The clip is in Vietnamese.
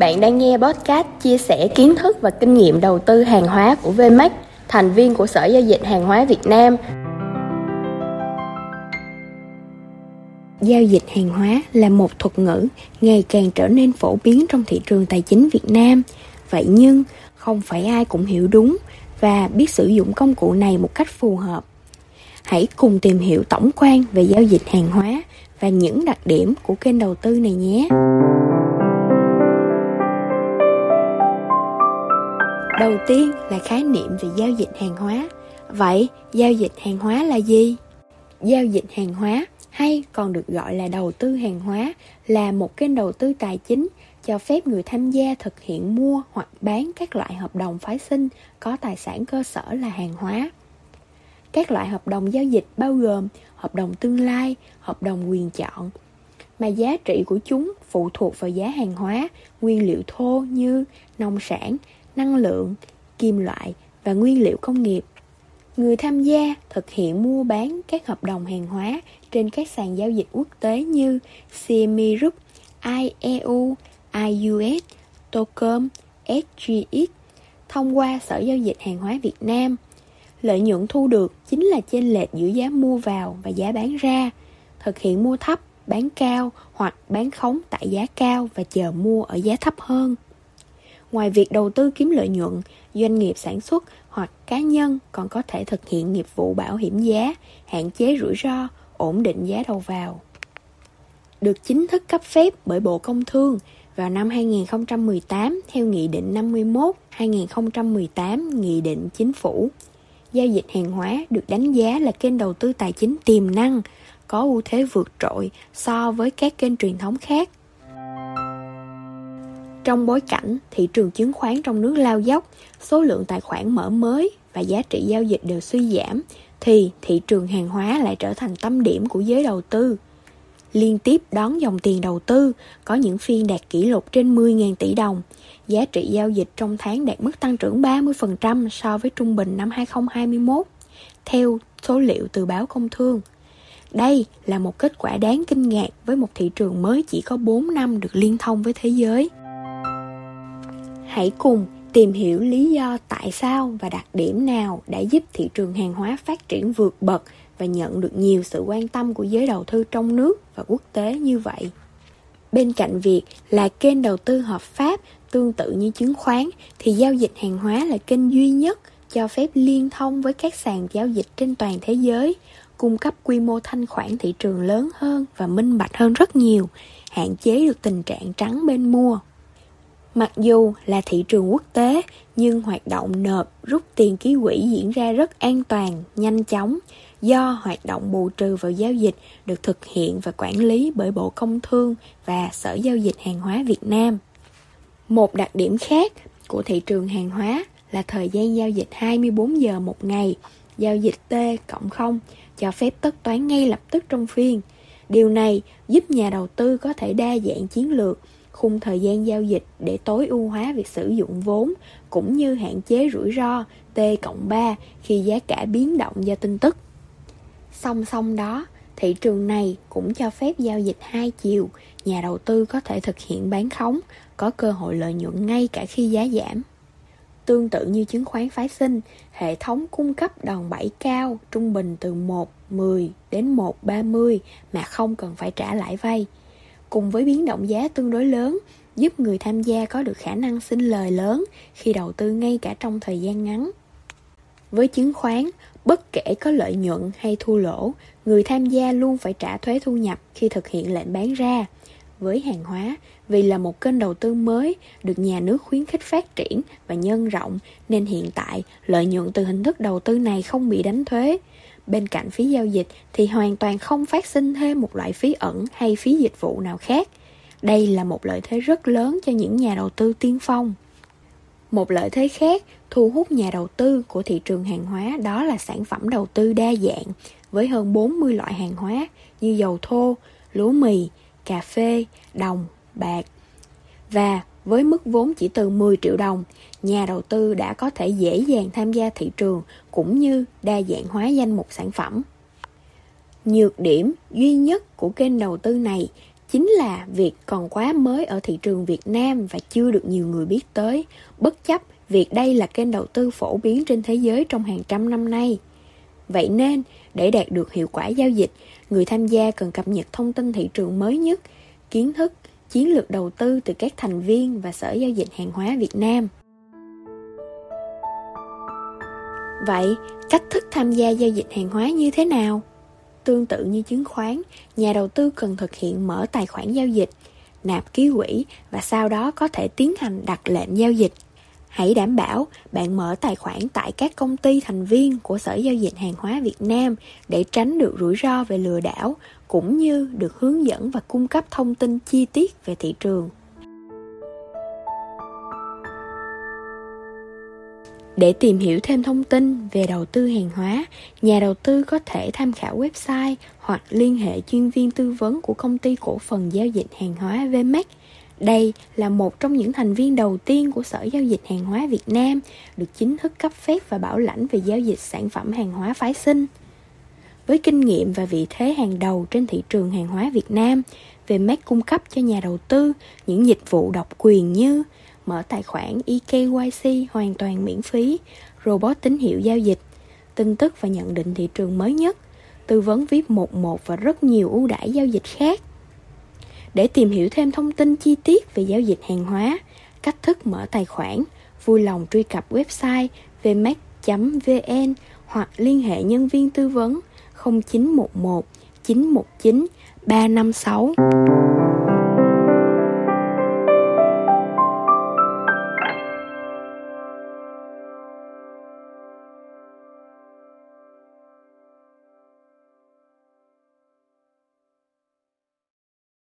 Bạn đang nghe podcast chia sẻ kiến thức và kinh nghiệm đầu tư hàng hóa của VMAX, thành viên của Sở Giao dịch Hàng hóa Việt Nam. Giao dịch hàng hóa là một thuật ngữ ngày càng trở nên phổ biến trong thị trường tài chính Việt Nam. Vậy nhưng, không phải ai cũng hiểu đúng và biết sử dụng công cụ này một cách phù hợp. Hãy cùng tìm hiểu tổng quan về giao dịch hàng hóa và những đặc điểm của kênh đầu tư này nhé. Đầu tiên là khái niệm về giao dịch hàng hóa. Vậy, giao dịch hàng hóa là gì? Giao dịch hàng hóa hay còn được gọi là đầu tư hàng hóa là một kênh đầu tư tài chính cho phép người tham gia thực hiện mua hoặc bán các loại hợp đồng phái sinh có tài sản cơ sở là hàng hóa. Các loại hợp đồng giao dịch bao gồm hợp đồng tương lai, hợp đồng quyền chọn, mà giá trị của chúng phụ thuộc vào giá hàng hóa, nguyên liệu thô như nông sản, năng lượng, kim loại và nguyên liệu công nghiệp. Người tham gia thực hiện mua bán các hợp đồng hàng hóa trên các sàn giao dịch quốc tế như CME Group, IEU, IUS, Tocom, SGX thông qua Sở Giao dịch Hàng hóa Việt Nam. Lợi nhuận thu được chính là chênh lệch giữa giá mua vào và giá bán ra. Thực hiện mua thấp, bán cao hoặc bán khống tại giá cao và chờ mua ở giá thấp hơn. Ngoài việc đầu tư kiếm lợi nhuận, doanh nghiệp sản xuất hoặc cá nhân còn có thể thực hiện nghiệp vụ bảo hiểm giá, hạn chế rủi ro, ổn định giá đầu vào. Được chính thức cấp phép bởi Bộ Công Thương vào năm 2018 theo Nghị định 51-2018 Nghị định Chính phủ. Giao dịch hàng hóa được đánh giá là kênh đầu tư tài chính tiềm năng, có ưu thế vượt trội so với các kênh truyền thống khác trong bối cảnh thị trường chứng khoán trong nước lao dốc, số lượng tài khoản mở mới và giá trị giao dịch đều suy giảm, thì thị trường hàng hóa lại trở thành tâm điểm của giới đầu tư. Liên tiếp đón dòng tiền đầu tư, có những phiên đạt kỷ lục trên 10.000 tỷ đồng. Giá trị giao dịch trong tháng đạt mức tăng trưởng 30% so với trung bình năm 2021, theo số liệu từ báo công thương. Đây là một kết quả đáng kinh ngạc với một thị trường mới chỉ có 4 năm được liên thông với thế giới. Hãy cùng tìm hiểu lý do tại sao và đặc điểm nào đã giúp thị trường hàng hóa phát triển vượt bậc và nhận được nhiều sự quan tâm của giới đầu tư trong nước và quốc tế như vậy. Bên cạnh việc là kênh đầu tư hợp pháp tương tự như chứng khoán thì giao dịch hàng hóa là kênh duy nhất cho phép liên thông với các sàn giao dịch trên toàn thế giới, cung cấp quy mô thanh khoản thị trường lớn hơn và minh bạch hơn rất nhiều, hạn chế được tình trạng trắng bên mua. Mặc dù là thị trường quốc tế, nhưng hoạt động nộp rút tiền ký quỹ diễn ra rất an toàn, nhanh chóng do hoạt động bù trừ vào giao dịch được thực hiện và quản lý bởi Bộ Công Thương và Sở Giao dịch Hàng hóa Việt Nam. Một đặc điểm khác của thị trường hàng hóa là thời gian giao dịch 24 giờ một ngày, giao dịch T cộng 0 cho phép tất toán ngay lập tức trong phiên. Điều này giúp nhà đầu tư có thể đa dạng chiến lược khung thời gian giao dịch để tối ưu hóa việc sử dụng vốn cũng như hạn chế rủi ro T cộng 3 khi giá cả biến động do tin tức. Song song đó, thị trường này cũng cho phép giao dịch hai chiều, nhà đầu tư có thể thực hiện bán khống, có cơ hội lợi nhuận ngay cả khi giá giảm. Tương tự như chứng khoán phái sinh, hệ thống cung cấp đòn bẩy cao trung bình từ 1, 10 đến 1, 30 mà không cần phải trả lãi vay cùng với biến động giá tương đối lớn, giúp người tham gia có được khả năng sinh lời lớn khi đầu tư ngay cả trong thời gian ngắn. Với chứng khoán, bất kể có lợi nhuận hay thua lỗ, người tham gia luôn phải trả thuế thu nhập khi thực hiện lệnh bán ra. Với hàng hóa, vì là một kênh đầu tư mới được nhà nước khuyến khích phát triển và nhân rộng nên hiện tại lợi nhuận từ hình thức đầu tư này không bị đánh thuế, Bên cạnh phí giao dịch thì hoàn toàn không phát sinh thêm một loại phí ẩn hay phí dịch vụ nào khác. Đây là một lợi thế rất lớn cho những nhà đầu tư tiên phong. Một lợi thế khác thu hút nhà đầu tư của thị trường hàng hóa đó là sản phẩm đầu tư đa dạng với hơn 40 loại hàng hóa như dầu thô, lúa mì, cà phê, đồng, bạc. Và với mức vốn chỉ từ 10 triệu đồng, nhà đầu tư đã có thể dễ dàng tham gia thị trường cũng như đa dạng hóa danh mục sản phẩm. Nhược điểm duy nhất của kênh đầu tư này chính là việc còn quá mới ở thị trường Việt Nam và chưa được nhiều người biết tới, bất chấp việc đây là kênh đầu tư phổ biến trên thế giới trong hàng trăm năm nay. Vậy nên, để đạt được hiệu quả giao dịch, người tham gia cần cập nhật thông tin thị trường mới nhất, kiến thức, chiến lược đầu tư từ các thành viên và Sở Giao dịch Hàng hóa Việt Nam. Vậy, cách thức tham gia giao dịch hàng hóa như thế nào? Tương tự như chứng khoán, nhà đầu tư cần thực hiện mở tài khoản giao dịch, nạp ký quỹ và sau đó có thể tiến hành đặt lệnh giao dịch. Hãy đảm bảo bạn mở tài khoản tại các công ty thành viên của Sở Giao dịch Hàng hóa Việt Nam để tránh được rủi ro về lừa đảo, cũng như được hướng dẫn và cung cấp thông tin chi tiết về thị trường. Để tìm hiểu thêm thông tin về đầu tư hàng hóa, nhà đầu tư có thể tham khảo website hoặc liên hệ chuyên viên tư vấn của công ty cổ phần giao dịch hàng hóa VMAX. Đây là một trong những thành viên đầu tiên của Sở Giao dịch Hàng hóa Việt Nam được chính thức cấp phép và bảo lãnh về giao dịch sản phẩm hàng hóa phái sinh. Với kinh nghiệm và vị thế hàng đầu trên thị trường hàng hóa Việt Nam, VMAX cung cấp cho nhà đầu tư những dịch vụ độc quyền như mở tài khoản eKYC hoàn toàn miễn phí, robot tín hiệu giao dịch, tin tức và nhận định thị trường mới nhất, tư vấn VIP 11 và rất nhiều ưu đãi giao dịch khác. Để tìm hiểu thêm thông tin chi tiết về giao dịch hàng hóa, cách thức mở tài khoản, vui lòng truy cập website vmac.vn hoặc liên hệ nhân viên tư vấn 0911 919 356.